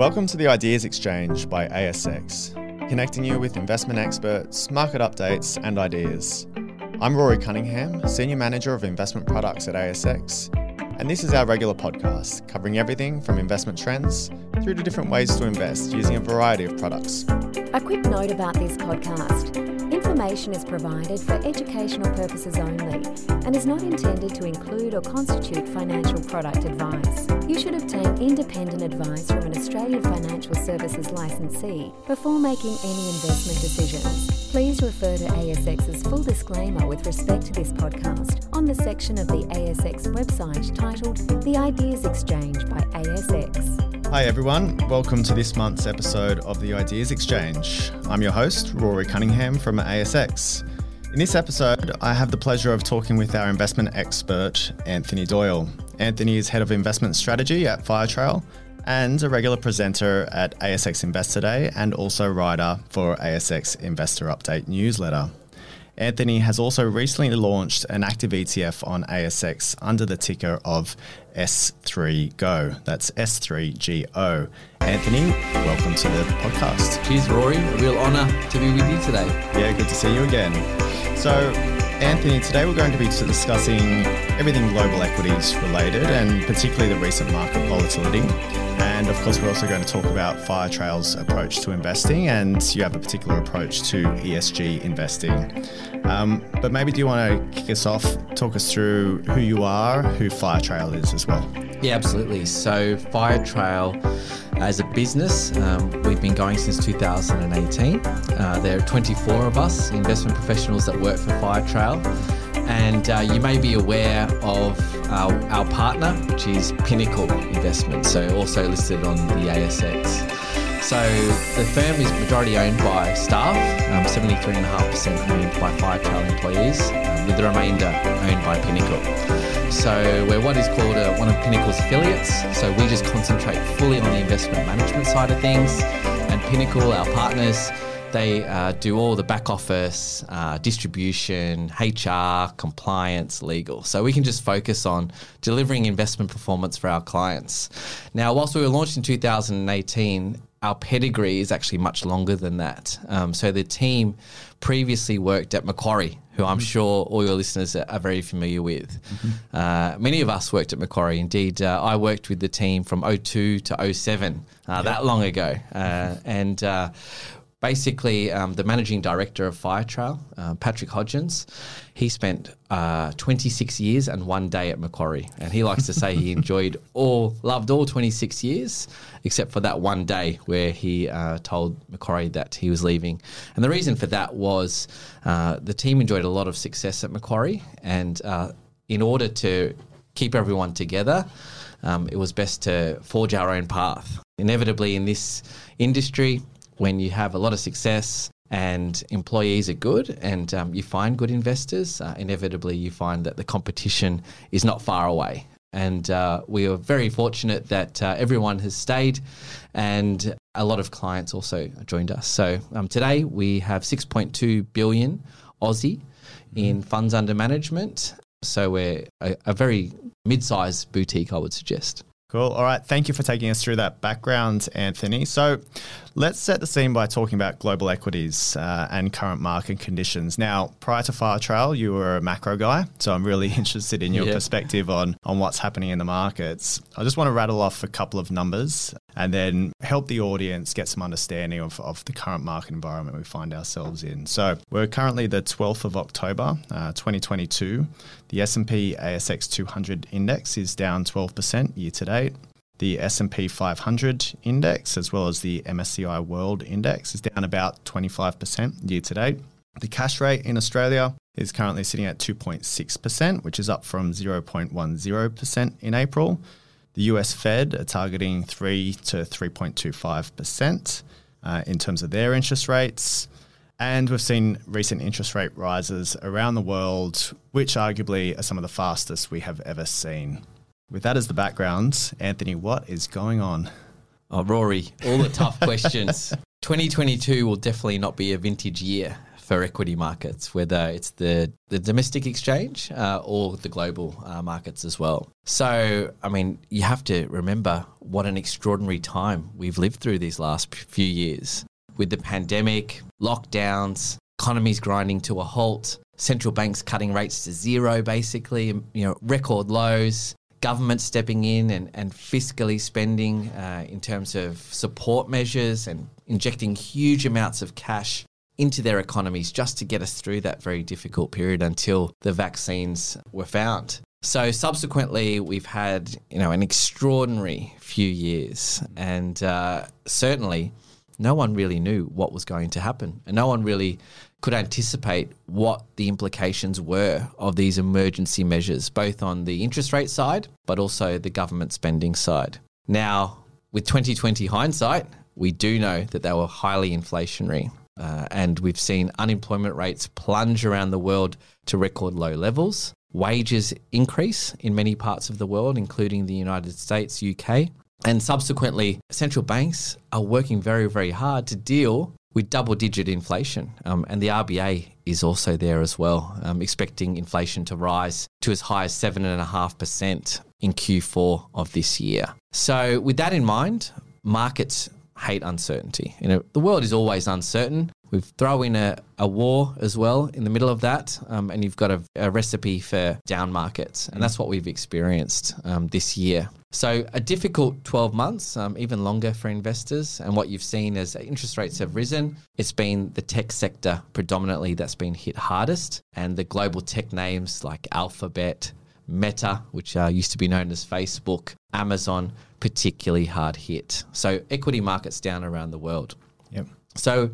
Welcome to the Ideas Exchange by ASX, connecting you with investment experts, market updates, and ideas. I'm Rory Cunningham, Senior Manager of Investment Products at ASX, and this is our regular podcast covering everything from investment trends through to different ways to invest using a variety of products. A quick note about this podcast. Information is provided for educational purposes only and is not intended to include or constitute financial product advice. You should obtain independent advice from an Australian Financial Services licensee before making any investment decisions. Please refer to ASX's full disclaimer with respect to this podcast on the section of the ASX website The Ideas Exchange by ASX. Hi, everyone. Welcome to this month's episode of the Ideas Exchange. I'm your host, Rory Cunningham from ASX. In this episode, I have the pleasure of talking with our investment expert, Anthony Doyle. Anthony is head of investment strategy at Firetrail and a regular presenter at ASX Investor Day and also writer for ASX Investor Update newsletter. Anthony has also recently launched an active ETF on ASX under the ticker of S3Go. That's S3GO. Anthony, welcome to the podcast. Cheers, Rory. A real honour to be with you today. Yeah, good to see you again. So, Anthony, today we're going to be discussing everything global equities related and particularly the recent market volatility. And of course, we're also going to talk about Firetrail's approach to investing, and you have a particular approach to ESG investing. Um, but maybe do you want to kick us off, talk us through who you are, who Firetrail is as well? Yeah, absolutely. So, Firetrail as a business, um, we've been going since 2018. Uh, there are 24 of us, investment professionals that work for Firetrail. And uh, you may be aware of our, our partner, which is Pinnacle Investment, so also listed on the ASX. So the firm is majority owned by staff, um, 73.5% owned by Firetrail employees, um, with the remainder owned by Pinnacle. So we're what is called a, one of Pinnacle's affiliates. So we just concentrate fully on the investment management side of things, and Pinnacle, our partners, they uh, do all the back office, uh, distribution, HR, compliance, legal. So we can just focus on delivering investment performance for our clients. Now, whilst we were launched in 2018, our pedigree is actually much longer than that. Um, so the team previously worked at Macquarie, who I'm mm-hmm. sure all your listeners are very familiar with. Mm-hmm. Uh, many of us worked at Macquarie. Indeed, uh, I worked with the team from 02 to 07, uh, yep. that long ago. Uh, and uh, basically um, the managing director of Firetrail, uh, Patrick Hodgens. He spent uh, 26 years and one day at Macquarie, and he likes to say he enjoyed all, loved all 26 years, except for that one day where he uh, told Macquarie that he was leaving. And the reason for that was uh, the team enjoyed a lot of success at Macquarie, and uh, in order to keep everyone together. Um, it was best to forge our own path. Inevitably, in this industry, when you have a lot of success and employees are good and um, you find good investors, uh, inevitably you find that the competition is not far away. And uh, we are very fortunate that uh, everyone has stayed and a lot of clients also joined us. So um, today we have 6.2 billion Aussie in mm-hmm. funds under management. So we're a, a very mid sized boutique, I would suggest. Cool. All right. Thank you for taking us through that background, Anthony. So let's set the scene by talking about global equities uh, and current market conditions. Now, prior to Fire Firetrail, you were a macro guy. So I'm really interested in your yeah. perspective on, on what's happening in the markets. I just want to rattle off a couple of numbers and then help the audience get some understanding of, of the current market environment we find ourselves in. So we're currently the 12th of October, uh, 2022. The S&P ASX 200 index is down 12% year to date. The S&P 500 index as well as the MSCI World Index is down about 25% year to date. The cash rate in Australia is currently sitting at 2.6%, which is up from 0.10% in April. The US Fed are targeting 3 to 3.25% uh, in terms of their interest rates. And we've seen recent interest rate rises around the world, which arguably are some of the fastest we have ever seen. With that as the background, Anthony, what is going on? Oh, Rory, all the tough questions. 2022 will definitely not be a vintage year for equity markets, whether it's the, the domestic exchange uh, or the global uh, markets as well. So, I mean, you have to remember what an extraordinary time we've lived through these last few years with the pandemic, lockdowns, economies grinding to a halt, central banks cutting rates to zero, basically, you know, record lows, government stepping in and, and fiscally spending uh, in terms of support measures and injecting huge amounts of cash into their economies just to get us through that very difficult period until the vaccines were found. So subsequently, we've had you know an extraordinary few years, and uh, certainly no one really knew what was going to happen, and no one really could anticipate what the implications were of these emergency measures, both on the interest rate side, but also the government spending side. Now, with 2020 hindsight, we do know that they were highly inflationary. Uh, and we've seen unemployment rates plunge around the world to record low levels. Wages increase in many parts of the world, including the United States, UK. And subsequently, central banks are working very, very hard to deal with double digit inflation. Um, and the RBA is also there as well, um, expecting inflation to rise to as high as 7.5% in Q4 of this year. So, with that in mind, markets hate uncertainty. You know, the world is always uncertain. We've throw in a, a war as well in the middle of that, um, and you've got a, a, recipe for down markets, and that's what we've experienced um, this year. So a difficult 12 months, um, even longer for investors. And what you've seen as interest rates have risen, it's been the tech sector predominantly that's been hit hardest, and the global tech names like Alphabet, Meta, which uh, used to be known as Facebook, Amazon, particularly hard hit. So equity markets down around the world. Yep. So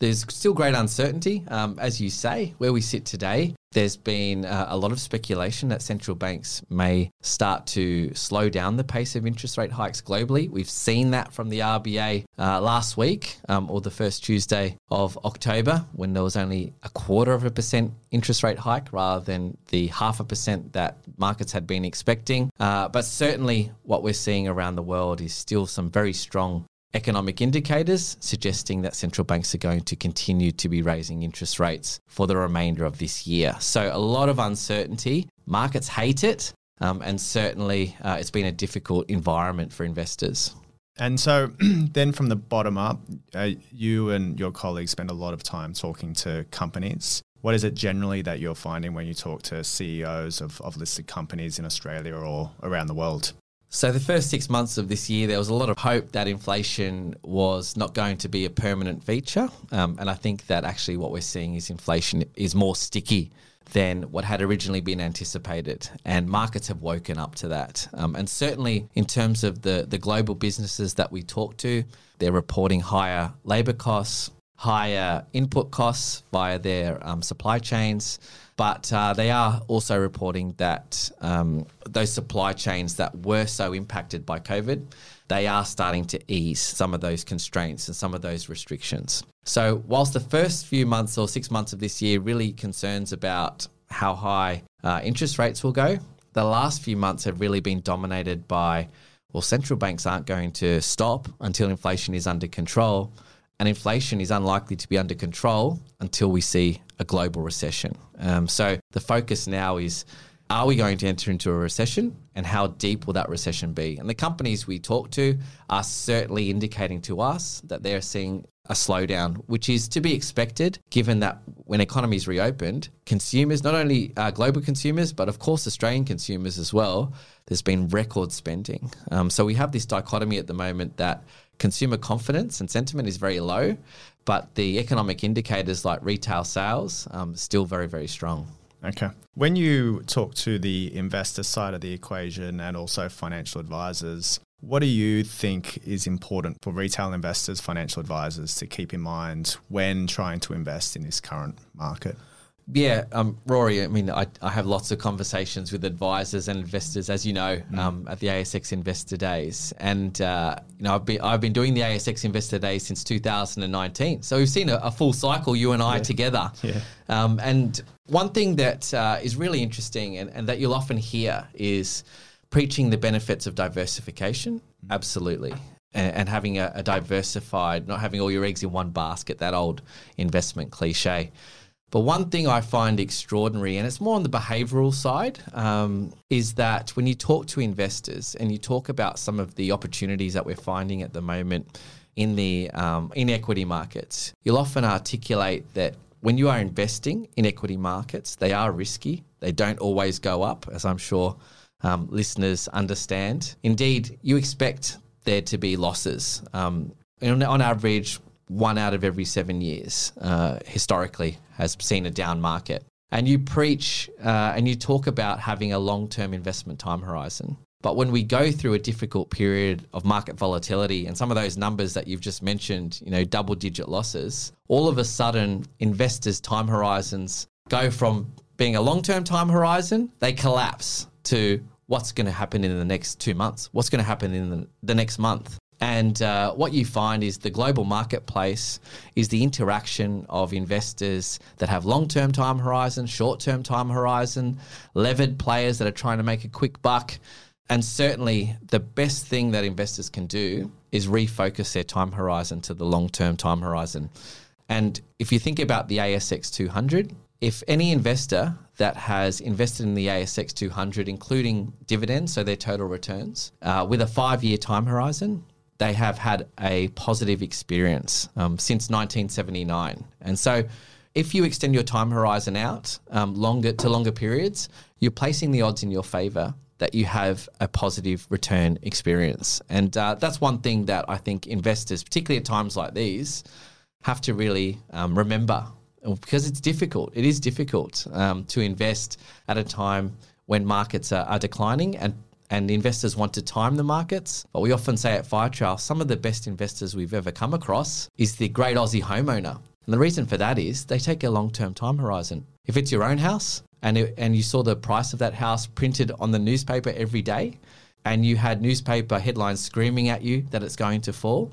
there's still great uncertainty, um, as you say, where we sit today. There's been uh, a lot of speculation that central banks may start to slow down the pace of interest rate hikes globally. We've seen that from the RBA uh, last week um, or the first Tuesday of October when there was only a quarter of a percent interest rate hike rather than the half a percent that markets had been expecting. Uh, but certainly, what we're seeing around the world is still some very strong economic indicators suggesting that central banks are going to continue to be raising interest rates for the remainder of this year. So, a lot of uncertainty. Markets hate it, um, and certainly uh, it's been a difficult environment for investors. And so, then from the bottom up, uh, you and your colleagues spend a lot of time talking to companies. What is it generally that you're finding when you talk to CEOs of, of listed companies in Australia or around the world? So, the first six months of this year, there was a lot of hope that inflation was not going to be a permanent feature. Um, and I think that actually what we're seeing is inflation is more sticky than what had originally been anticipated. And markets have woken up to that. Um, and certainly, in terms of the, the global businesses that we talk to, they're reporting higher labor costs, higher input costs via their um, supply chains. But uh, they are also reporting that um, those supply chains that were so impacted by COVID, they are starting to ease some of those constraints and some of those restrictions. So, whilst the first few months or six months of this year really concerns about how high uh, interest rates will go, the last few months have really been dominated by well, central banks aren't going to stop until inflation is under control and inflation is unlikely to be under control until we see a global recession. Um, so the focus now is are we going to enter into a recession and how deep will that recession be? And the companies we talk to are certainly indicating to us that they're seeing a slowdown, which is to be expected given that when economies reopened, consumers, not only uh, global consumers, but of course Australian consumers as well, there's been record spending. Um, so we have this dichotomy at the moment that consumer confidence and sentiment is very low, but the economic indicators like retail sales um, still very very strong. Okay. When you talk to the investor side of the equation and also financial advisors, what do you think is important for retail investors, financial advisors to keep in mind when trying to invest in this current market? Yeah, um, Rory. I mean, I, I have lots of conversations with advisors and investors, as you know, mm. um, at the ASX Investor Days, and uh, you know, I've been I've been doing the ASX Investor Days since 2019. So we've seen a, a full cycle, you and I yeah. together. Yeah. Um, and one thing that uh, is really interesting, and, and that you'll often hear, is preaching the benefits of diversification. Mm. Absolutely. and, and having a, a diversified, not having all your eggs in one basket, that old investment cliche. But one thing I find extraordinary, and it's more on the behavioral side, um, is that when you talk to investors and you talk about some of the opportunities that we're finding at the moment in the um, in equity markets, you'll often articulate that when you are investing in equity markets, they are risky. They don't always go up, as I'm sure um, listeners understand. Indeed, you expect there to be losses. Um, on, on average, one out of every seven years uh, historically has seen a down market. And you preach uh, and you talk about having a long term investment time horizon. But when we go through a difficult period of market volatility and some of those numbers that you've just mentioned, you know, double digit losses, all of a sudden investors' time horizons go from being a long term time horizon, they collapse to what's going to happen in the next two months, what's going to happen in the, the next month. And uh, what you find is the global marketplace is the interaction of investors that have long term time horizon, short term time horizon, levered players that are trying to make a quick buck. And certainly, the best thing that investors can do is refocus their time horizon to the long term time horizon. And if you think about the ASX 200, if any investor that has invested in the ASX 200, including dividends, so their total returns, uh, with a five year time horizon, they have had a positive experience um, since 1979. And so, if you extend your time horizon out um, longer to longer periods, you're placing the odds in your favor that you have a positive return experience. And uh, that's one thing that I think investors, particularly at times like these, have to really um, remember because it's difficult. It is difficult um, to invest at a time when markets are, are declining and and investors want to time the markets. But we often say at Firetrail, some of the best investors we've ever come across is the great Aussie homeowner. And the reason for that is they take a long term time horizon. If it's your own house, and it, and you saw the price of that house printed on the newspaper every day, and you had newspaper headlines screaming at you that it's going to fall,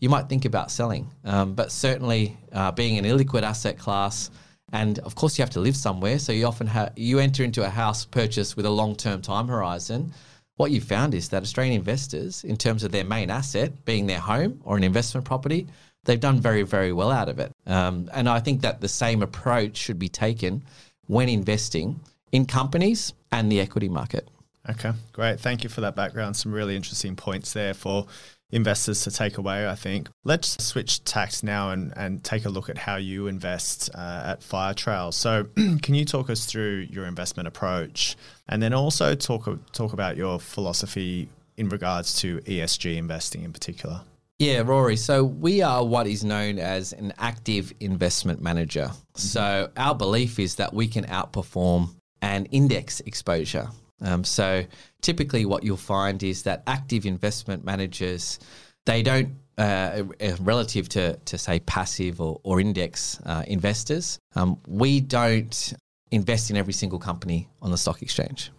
you might think about selling. Um, but certainly, uh, being an illiquid asset class, and of course you have to live somewhere, so you often have you enter into a house purchase with a long term time horizon. What you found is that Australian investors, in terms of their main asset being their home or an investment property, they've done very, very well out of it. Um, and I think that the same approach should be taken when investing in companies and the equity market. Okay, great. Thank you for that background. Some really interesting points there for investors to take away, I think. Let's switch tacks now and, and take a look at how you invest uh, at Firetrail. So, can you talk us through your investment approach and then also talk, talk about your philosophy in regards to ESG investing in particular? Yeah, Rory. So we are what is known as an active investment manager. Mm-hmm. So our belief is that we can outperform an index exposure. Um, so typically, what you'll find is that active investment managers they don't uh, uh relative to, to say passive or, or index uh, investors, um, we don't invest in every single company on the stock exchange.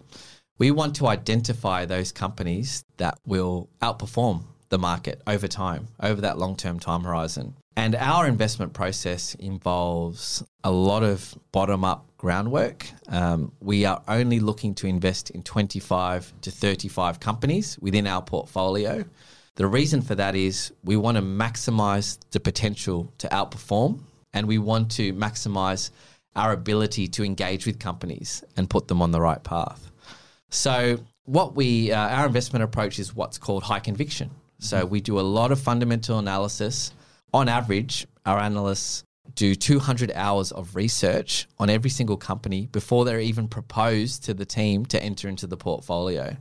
We want to identify those companies that will outperform the market over time, over that long term time horizon. And our investment process involves a lot of bottom up groundwork. Um, we are only looking to invest in 25 to 35 companies within our portfolio. The reason for that is we want to maximize the potential to outperform and we want to maximize our ability to engage with companies and put them on the right path. So, what we, uh, our investment approach is what's called high conviction. So we do a lot of fundamental analysis. On average, our analysts do 200 hours of research on every single company before they're even proposed to the team to enter into the portfolio.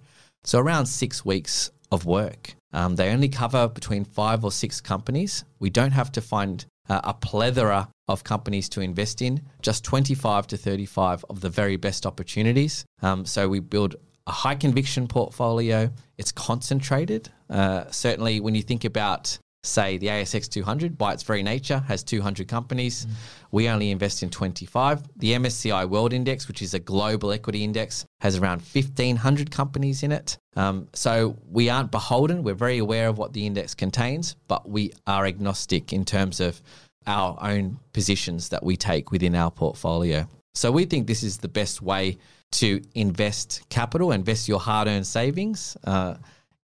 So around six weeks of work. Um, they only cover between five or six companies. We don't have to find uh, a plethora of companies to invest in, just 25 to 35 of the very best opportunities. Um, so we build a high conviction portfolio. It's concentrated. Uh, certainly, when you think about, say, the ASX 200 by its very nature has 200 companies. Mm. We only invest in 25. The MSCI World Index, which is a global equity index, has around 1,500 companies in it. Um, so we aren't beholden. We're very aware of what the index contains, but we are agnostic in terms of our own positions that we take within our portfolio. So we think this is the best way to invest capital, invest your hard earned savings. Uh,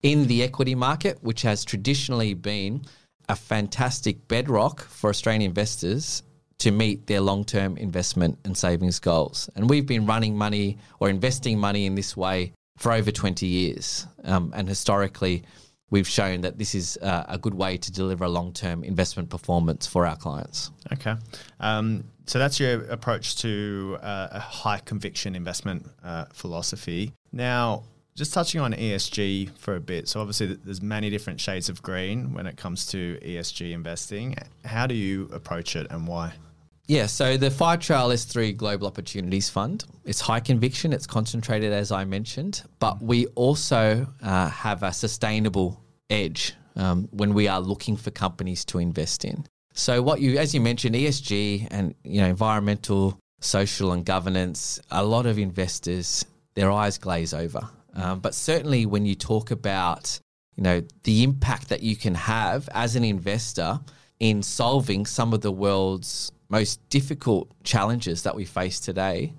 in the equity market, which has traditionally been a fantastic bedrock for Australian investors to meet their long term investment and savings goals. And we've been running money or investing money in this way for over 20 years. Um, and historically, we've shown that this is uh, a good way to deliver a long term investment performance for our clients. Okay. Um, so that's your approach to uh, a high conviction investment uh, philosophy. Now, just touching on ESG for a bit. So obviously, there's many different shades of green when it comes to ESG investing. How do you approach it, and why? Yeah, so the Fire Firetrail S3 Global Opportunities Fund, it's high conviction, it's concentrated, as I mentioned, but we also uh, have a sustainable edge um, when we are looking for companies to invest in. So, what you, as you mentioned, ESG and you know environmental, social, and governance, a lot of investors their eyes glaze over. Um, but certainly, when you talk about you know the impact that you can have as an investor in solving some of the world's most difficult challenges that we face today,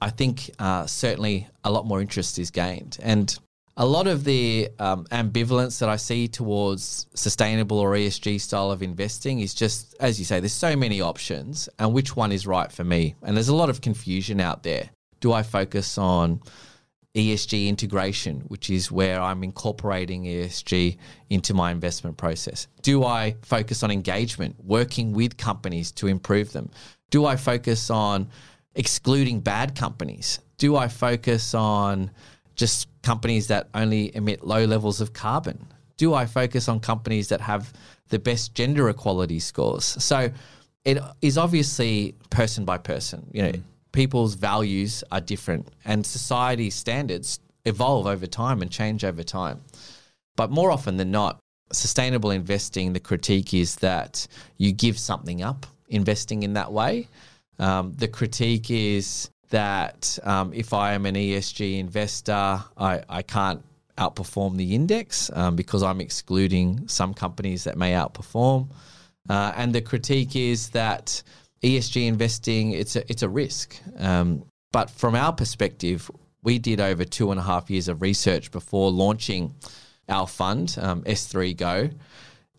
I think uh, certainly a lot more interest is gained. And a lot of the um, ambivalence that I see towards sustainable or ESG style of investing is just, as you say, there's so many options, and which one is right for me? And there's a lot of confusion out there. Do I focus on ESG integration, which is where I'm incorporating ESG into my investment process? Do I focus on engagement, working with companies to improve them? Do I focus on excluding bad companies? Do I focus on just companies that only emit low levels of carbon? Do I focus on companies that have the best gender equality scores? So it is obviously person by person. You know, mm people's values are different and society standards evolve over time and change over time. But more often than not, sustainable investing, the critique is that you give something up investing in that way. Um, the critique is that um, if I am an ESG investor, I, I can't outperform the index um, because I'm excluding some companies that may outperform. Uh, and the critique is that ESG investing, it's a, it's a risk. Um, but from our perspective, we did over two and a half years of research before launching our fund, um, S3 Go.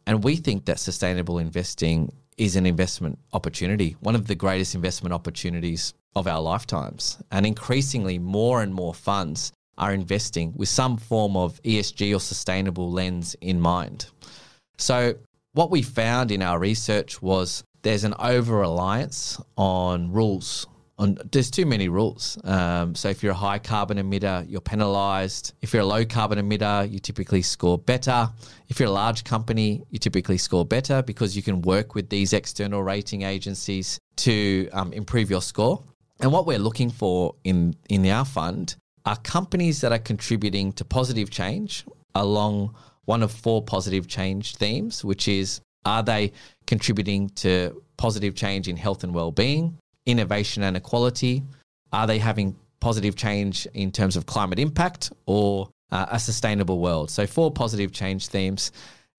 And we think that sustainable investing is an investment opportunity, one of the greatest investment opportunities of our lifetimes. And increasingly, more and more funds are investing with some form of ESG or sustainable lens in mind. So, what we found in our research was there's an over reliance on rules. On, there's too many rules. Um, so if you're a high carbon emitter, you're penalised. If you're a low carbon emitter, you typically score better. If you're a large company, you typically score better because you can work with these external rating agencies to um, improve your score. And what we're looking for in in our fund are companies that are contributing to positive change along one of four positive change themes, which is are they contributing to positive change in health and well-being, innovation and equality? Are they having positive change in terms of climate impact or uh, a sustainable world? So four positive change themes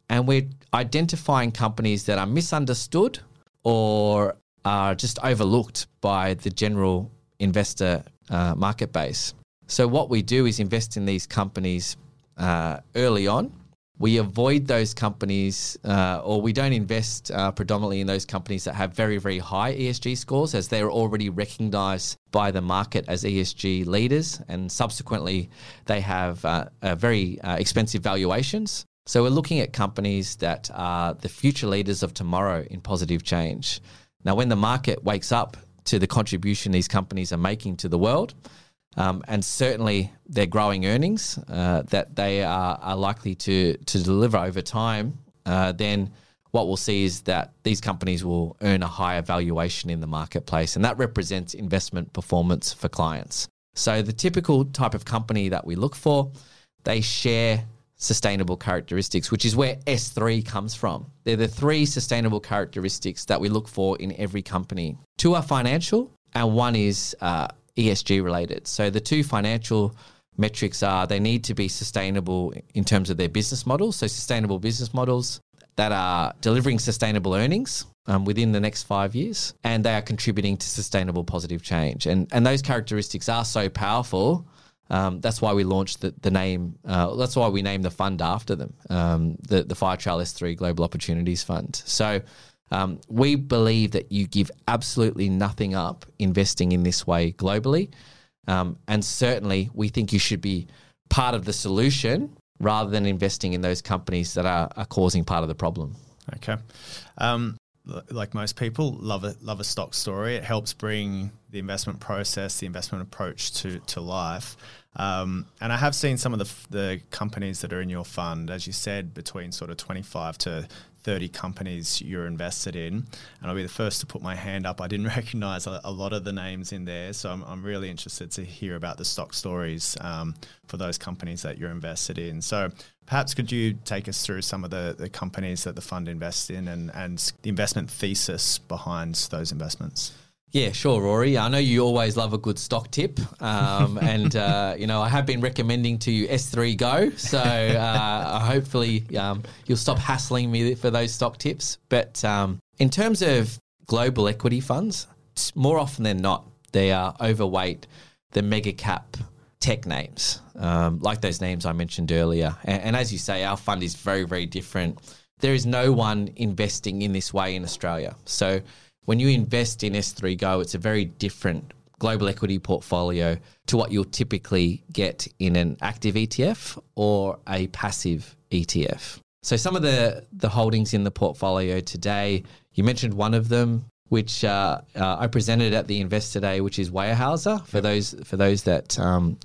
and we're identifying companies that are misunderstood or are just overlooked by the general investor uh, market base. So, what we do is invest in these companies uh, early on we avoid those companies uh, or we don't invest uh, predominantly in those companies that have very, very high ESG scores as they're already recognized by the market as ESG leaders and subsequently they have uh, very uh, expensive valuations. So we're looking at companies that are the future leaders of tomorrow in positive change. Now, when the market wakes up to the contribution these companies are making to the world, um, and certainly their growing earnings uh, that they are, are, likely to, to deliver over time, uh, then what we'll see is that these companies will earn a higher valuation in the marketplace, and that represents investment performance for clients. So, the typical type of company that we look for, they share sustainable characteristics, which is where S3 comes from. They're the three sustainable characteristics that we look for in every company. Two are financial, and one is uh, ESG related. So the two financial metrics are they need to be sustainable in terms of their business models. So sustainable business models that are delivering sustainable earnings um, within the next five years, and they are contributing to sustainable positive change. And and those characteristics are so powerful Um, that's why we launched the, the name. Uh, that's why we named the fund after them, um, the the Firetrail S3 Global Opportunities Fund. So um, we believe that you give absolutely nothing up investing in this way globally, um, and certainly we think you should be part of the solution rather than investing in those companies that are, are causing part of the problem. Okay. Um, like most people, love a love a stock story. It helps bring the investment process, the investment approach to to life. Um, and I have seen some of the the companies that are in your fund, as you said, between sort of twenty five to 30 companies you're invested in. And I'll be the first to put my hand up. I didn't recognize a, a lot of the names in there. So I'm, I'm, really interested to hear about the stock stories um, for those companies that you're invested in. So perhaps could you take us through some of the, the companies that the fund invests in and, and the investment thesis behind those investments? Yeah, sure, Rory. I know you always love a good stock tip, um, and uh, you know I have been recommending to you S3 Go, so uh, hopefully um, you'll stop hassling me for those stock tips. But um, in terms of global equity funds, more often than not, they are overweight the mega cap tech names, um, like those names I mentioned earlier. And, and as you say, our fund is very, very different. There is no one investing in this way in Australia, so when you invest in S3 Go, it's a very different global equity portfolio to what you'll typically get in an active ETF or a passive ETF. So some of the the holdings in the portfolio today, you mentioned one of them, which uh, uh, I presented at the Investor Day, which is Weyerhaeuser. For those for those that um,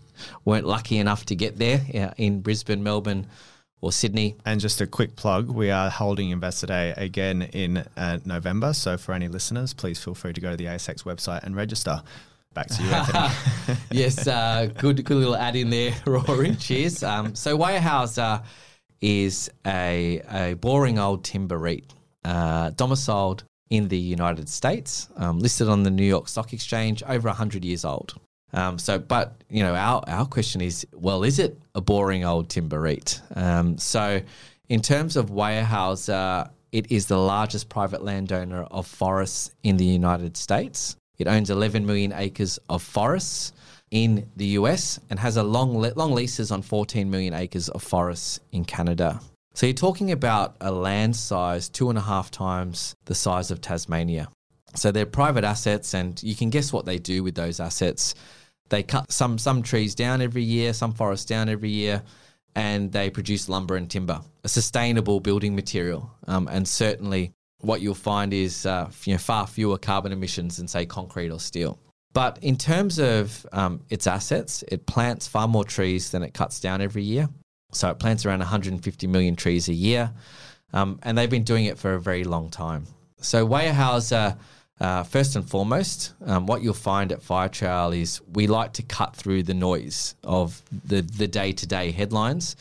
weren't lucky enough to get there uh, in Brisbane, Melbourne, or Sydney. And just a quick plug we are holding Investor Day again in uh, November. So for any listeners, please feel free to go to the ASX website and register. Back to you, yes, uh, good, good little add in there, Rory. Cheers. Um, so Weyerhaeuser is a, a boring old timber REIT, uh, domiciled in the United States, um, listed on the New York Stock Exchange, over 100 years old. Um, so, but you know, our our question is, well, is it a boring old timber REIT? Um, so, in terms of Weyerhaeuser, it is the largest private landowner of forests in the United States. It owns 11 million acres of forests in the US and has a long long leases on 14 million acres of forests in Canada. So you're talking about a land size two and a half times the size of Tasmania. So they're private assets, and you can guess what they do with those assets. They cut some some trees down every year, some forests down every year, and they produce lumber and timber, a sustainable building material. Um, and certainly, what you'll find is uh, you know far fewer carbon emissions than say concrete or steel. But in terms of um, its assets, it plants far more trees than it cuts down every year. So it plants around 150 million trees a year, um, and they've been doing it for a very long time. So Weyerhaeuser uh, first and foremost, um, what you'll find at Firetrail is we like to cut through the noise of the the day to day headlines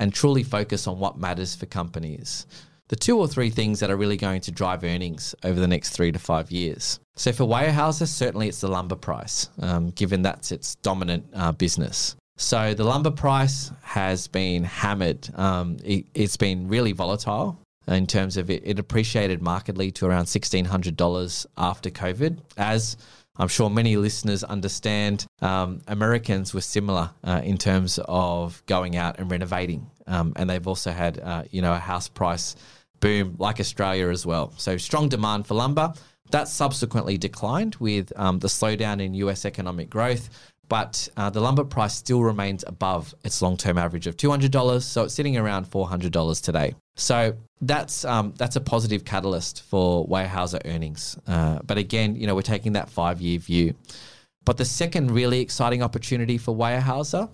and truly focus on what matters for companies. The two or three things that are really going to drive earnings over the next three to five years. So for Weyerhaeuser, certainly it's the lumber price, um, given that's its dominant uh, business. So the lumber price has been hammered. Um, it, has been really volatile in terms of it, it appreciated markedly to around $1,600 after COVID. As I'm sure many listeners understand, um, Americans were similar uh, in terms of going out and renovating. Um, and they've also had, uh, you know, a house price boom like Australia as well. So strong demand for lumber. That subsequently declined with um, the slowdown in US economic growth but uh, the lumber price still remains above its long-term average of $200 so it's sitting around $400 today so that's um, that's a positive catalyst for Weyerhaeuser earnings. Uh, but again you know we're taking that five-year view. But the second really exciting opportunity for Weyerhaeuser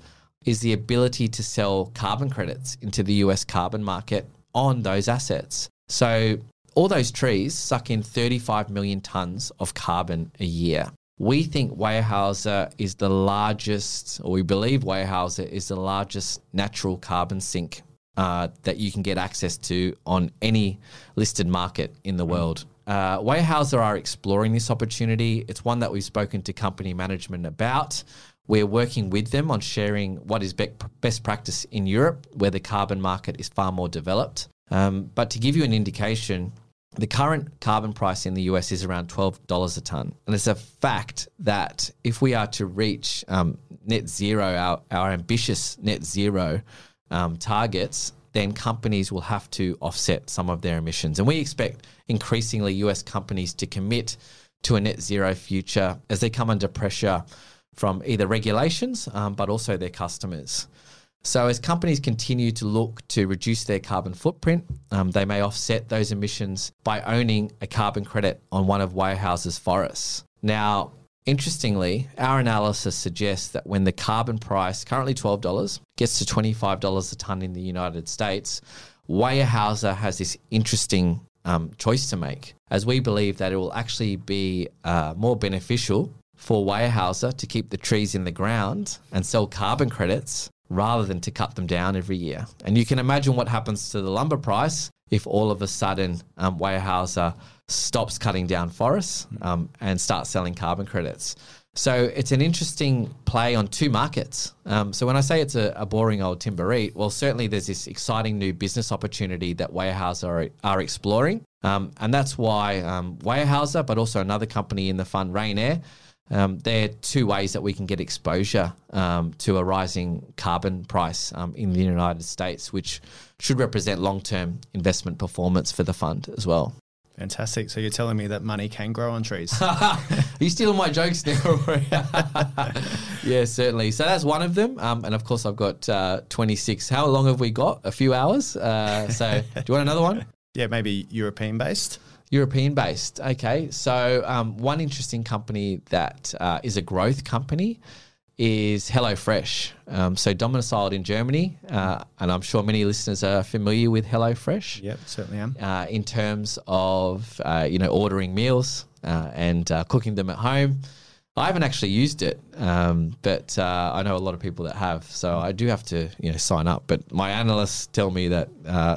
is the ability to sell carbon credits into the US carbon market on those assets. So all those trees suck in 35 million tons of carbon a year. We think Weyerhaeuser is the largest, or we believe Weyerhaeuser is the largest natural carbon sink uh, that you can get access to on any listed market in the world. Uh, Weyerhaeuser are exploring this opportunity. It's one that we've spoken to company management about. We're working with them on sharing what is be- best practice in Europe, where the carbon market is far more developed. Um, but to give you an indication, the current carbon price in the US is around $12 a ton. And it's a fact that if we are to reach um, net zero, our, our ambitious net zero um, targets, then companies will have to offset some of their emissions. And we expect increasingly US companies to commit to a net zero future as they come under pressure from either regulations, um, but also their customers. So, as companies continue to look to reduce their carbon footprint, um, they may offset those emissions by owning a carbon credit on one of Weyerhaeuser's forests. Now, interestingly, our analysis suggests that when the carbon price, currently $12, gets to $25 a tonne in the United States, Weyerhaeuser has this interesting um, choice to make, as we believe that it will actually be uh, more beneficial for Weyerhaeuser to keep the trees in the ground and sell carbon credits rather than to cut them down every year. And you can imagine what happens to the lumber price if all of a sudden um, Weyerhaeuser stops cutting down forests um, and starts selling carbon credits. So it's an interesting play on two markets. Um, so when I say it's a, a, boring old timber REIT, well, certainly there's this exciting new business opportunity that Weyerhaeuser are, are exploring. Um, and that's why um, Weyerhaeuser, but also another company in the fund, Rayonier, um, there are two ways that we can get exposure um, to a rising carbon price um, in the United States, which should represent long term investment performance for the fund as well. Fantastic. So you're telling me that money can grow on trees? Are you stealing my jokes now? yeah, certainly. So that's one of them. Um, and of course, I've got uh, 26. How long have we got? A few hours. Uh, so do you want another one? Yeah, maybe European based. European based. Okay. So, um, one interesting company that uh, is a growth company is HelloFresh. Um, so, domiciled in Germany, uh, and I'm sure many listeners are familiar with HelloFresh. Yep, certainly am. Uh, in terms of uh, you know ordering meals uh, and uh, cooking them at home. I haven't actually used it, um, but I know a lot of people that have. So I do have to you know sign up. But my analysts tell me that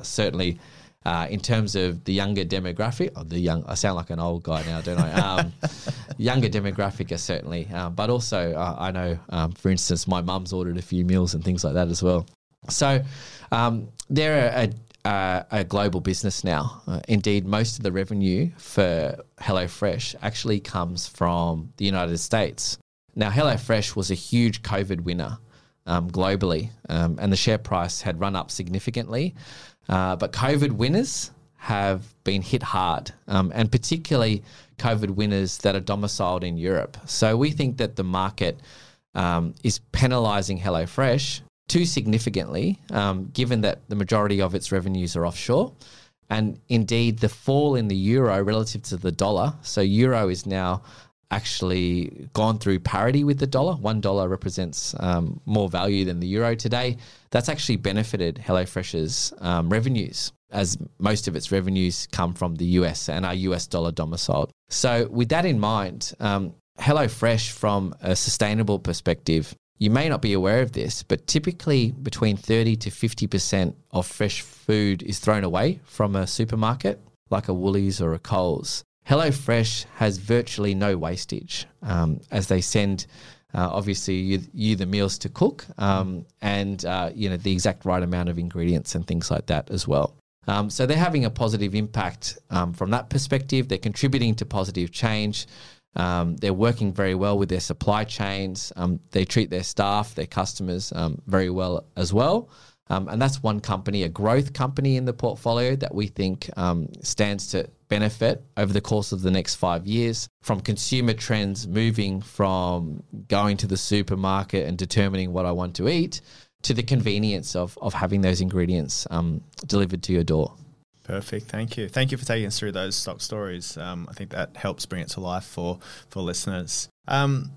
certainly uh, in terms of the younger demographic, oh, the young, I sound like an old guy now, don't I? Um, younger demographic, is certainly, um, but also uh, I know, um, for instance, my mum's ordered a few meals and things like that as well. So um, they're a, a, a, global business now. Uh, indeed, most of the revenue for HelloFresh actually comes from the United States. Now, HelloFresh was a huge COVID winner um, globally, um, and the share price had run up significantly. Uh, but COVID winners have been hit hard, um, and particularly COVID winners that are domiciled in Europe. So we think that the market um, is penalising HelloFresh too significantly, um, given that the majority of its revenues are offshore. And indeed, the fall in the euro relative to the dollar, so euro is now actually gone through parity with the dollar. One dollar represents um, more value than the euro today. That's actually benefited HelloFresh's um, revenues, as most of its revenues come from the US and are US dollar domiciled. So, with that in mind, um, HelloFresh, from a sustainable perspective, you may not be aware of this, but typically between 30 to 50% of fresh food is thrown away from a supermarket, like a Woolies or a Coles. HelloFresh has virtually no wastage um, as they send. Uh, obviously, you, you, the meals to cook, um, and uh, you know the exact right amount of ingredients and things like that as well. Um, so they're having a positive impact um, from that perspective. They're contributing to positive change. Um, they're working very well with their supply chains. Um, they treat their staff, their customers very well as well. Um, and that's one company, a growth company in the portfolio that we think um, stands to benefit over the course of the next five years from consumer trends moving from going to the supermarket and determining what I want to eat to the convenience of, of having those ingredients um, delivered to your door. Perfect. Thank you. Thank you for taking us through those stock stories. Um, I think that helps bring it to life for, for listeners. Um,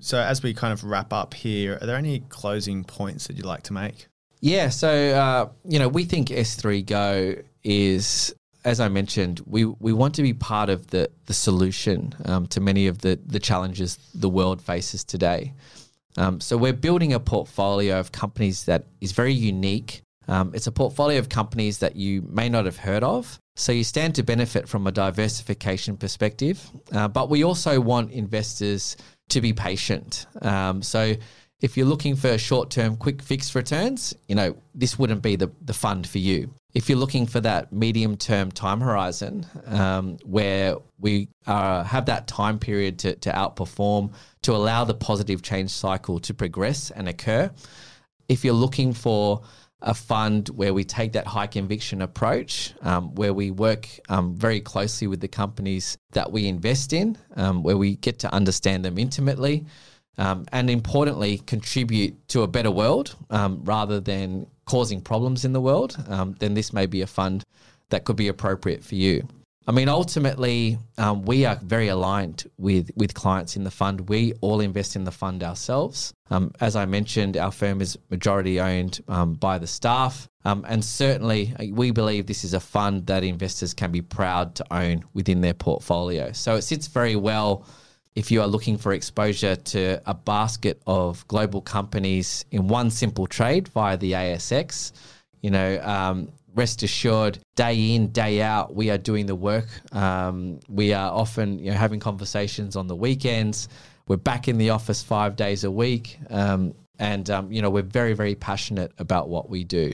so, as we kind of wrap up here, are there any closing points that you'd like to make? Yeah, so uh, you know, we think S3 Go is, as I mentioned, we we want to be part of the the solution um, to many of the the challenges the world faces today. Um, so we're building a portfolio of companies that is very unique. Um, it's a portfolio of companies that you may not have heard of. So you stand to benefit from a diversification perspective, uh, but we also want investors to be patient. Um, so If you're looking for short term, quick fix returns, you know, this wouldn't be the, the fund for you. If you're looking for that medium term time horizon um, where we uh, have that time period to, to outperform, to allow the positive change cycle to progress and occur, if you're looking for a fund where we take that high conviction approach, um, where we work um, very closely with the companies that we invest in, um, where we get to understand them intimately, um, and importantly, contribute to a better world um, rather than causing problems in the world, um, then this may be a fund that could be appropriate for you. I mean, ultimately, um, we are very aligned with, with clients in the fund. We all invest in the fund ourselves. Um, as I mentioned, our firm is majority owned by the staff. Um, and certainly, uh, we believe this is a fund that investors can be proud to own within their portfolio. So it sits very well if you are looking for exposure to a basket of global companies in one simple trade via the ASX. You know, um, rest assured, day in, day out, we are doing the work. Um, we are often you know, having conversations on the weekends. We're back in the office five days a week. Um, and, um, you know, we're very, very passionate about what we do.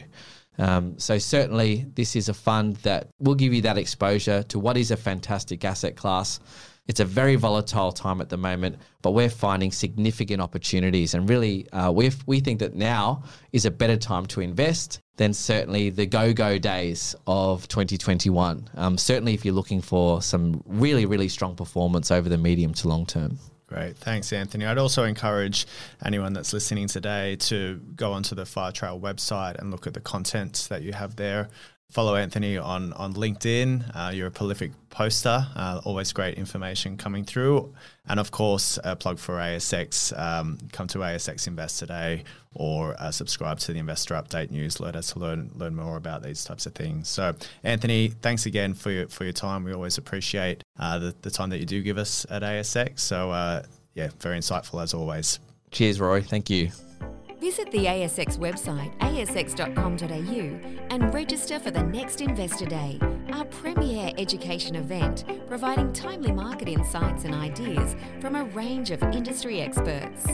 Um, so, certainly, this is a fund that will give you that exposure to what is a fantastic asset class. It's a very volatile time at the moment, but we're finding significant opportunities. And really, uh, we we think that now is a better time to invest than certainly the go go days of 2021. Um, certainly, if you're looking for some really, really strong performance over the medium to long term. Great. Thanks, Anthony. I'd also encourage anyone that's listening today to go onto the Fire Firetrail website and look at the content that you have there follow Anthony on on LinkedIn. Uh, you're a prolific poster. Uh, always great information coming through, and of course, a plug for ASX. Um, come to ASX Invest today, or uh, subscribe to the Investor Update newsletter to learn learn more about these types of things. So, Anthony, thanks again for your for your time. We always appreciate uh, the the time that you do give us at ASX. So, uh, yeah, very insightful as always. Cheers, Rory. Thank you. Visit the ASX website asx.com.au and register for the next Investor Day, our premier education event providing timely market insights and ideas from a range of industry experts.